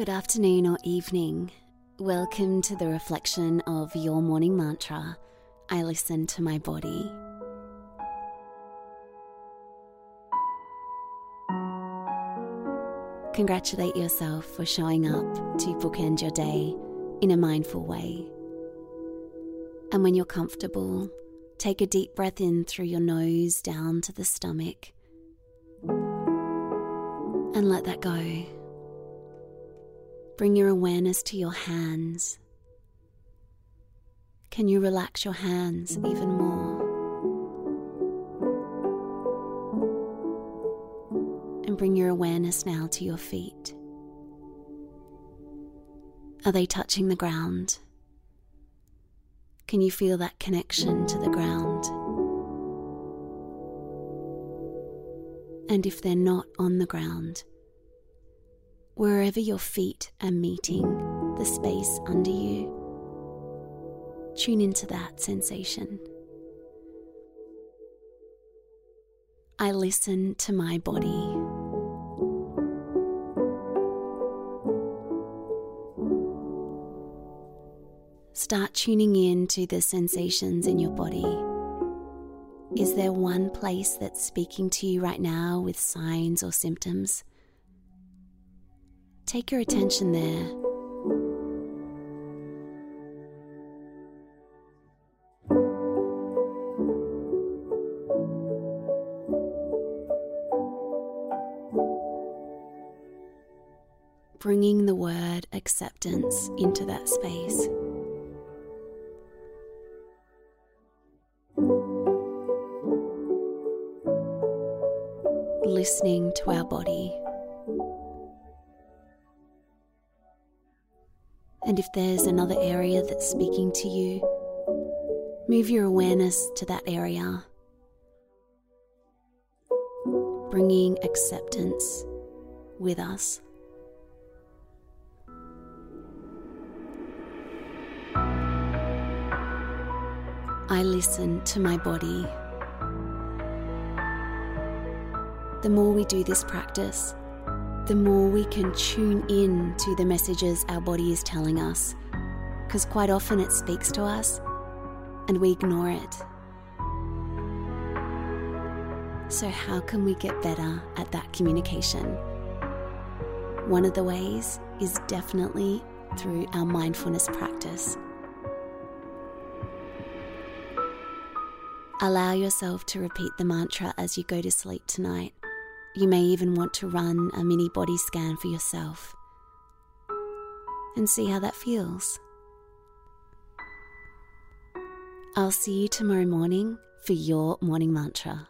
Good afternoon or evening. Welcome to the reflection of your morning mantra. I listen to my body. Congratulate yourself for showing up to bookend your day in a mindful way. And when you're comfortable, take a deep breath in through your nose down to the stomach and let that go. Bring your awareness to your hands. Can you relax your hands even more? And bring your awareness now to your feet. Are they touching the ground? Can you feel that connection to the ground? And if they're not on the ground, wherever your feet are meeting the space under you, tune into that sensation. I listen to my body. Start tuning in to the sensations in your body. Is there one place that's speaking to you right now with signs or symptoms? Take your attention there. Bringing the word acceptance into that space. listening to our body. And if there's another area that's speaking to you, move your awareness to that area, bringing acceptance with us. I listen to my body. The more we do this practice, the more we can tune in to the messages our body is telling us, because quite often it speaks to us and we ignore it. So, how can we get better at that communication? One of the ways is definitely through our mindfulness practice. Allow yourself to repeat the mantra as you go to sleep tonight. You may even want to run a mini body scan for yourself and see how that feels. I'll see you tomorrow morning for your morning mantra.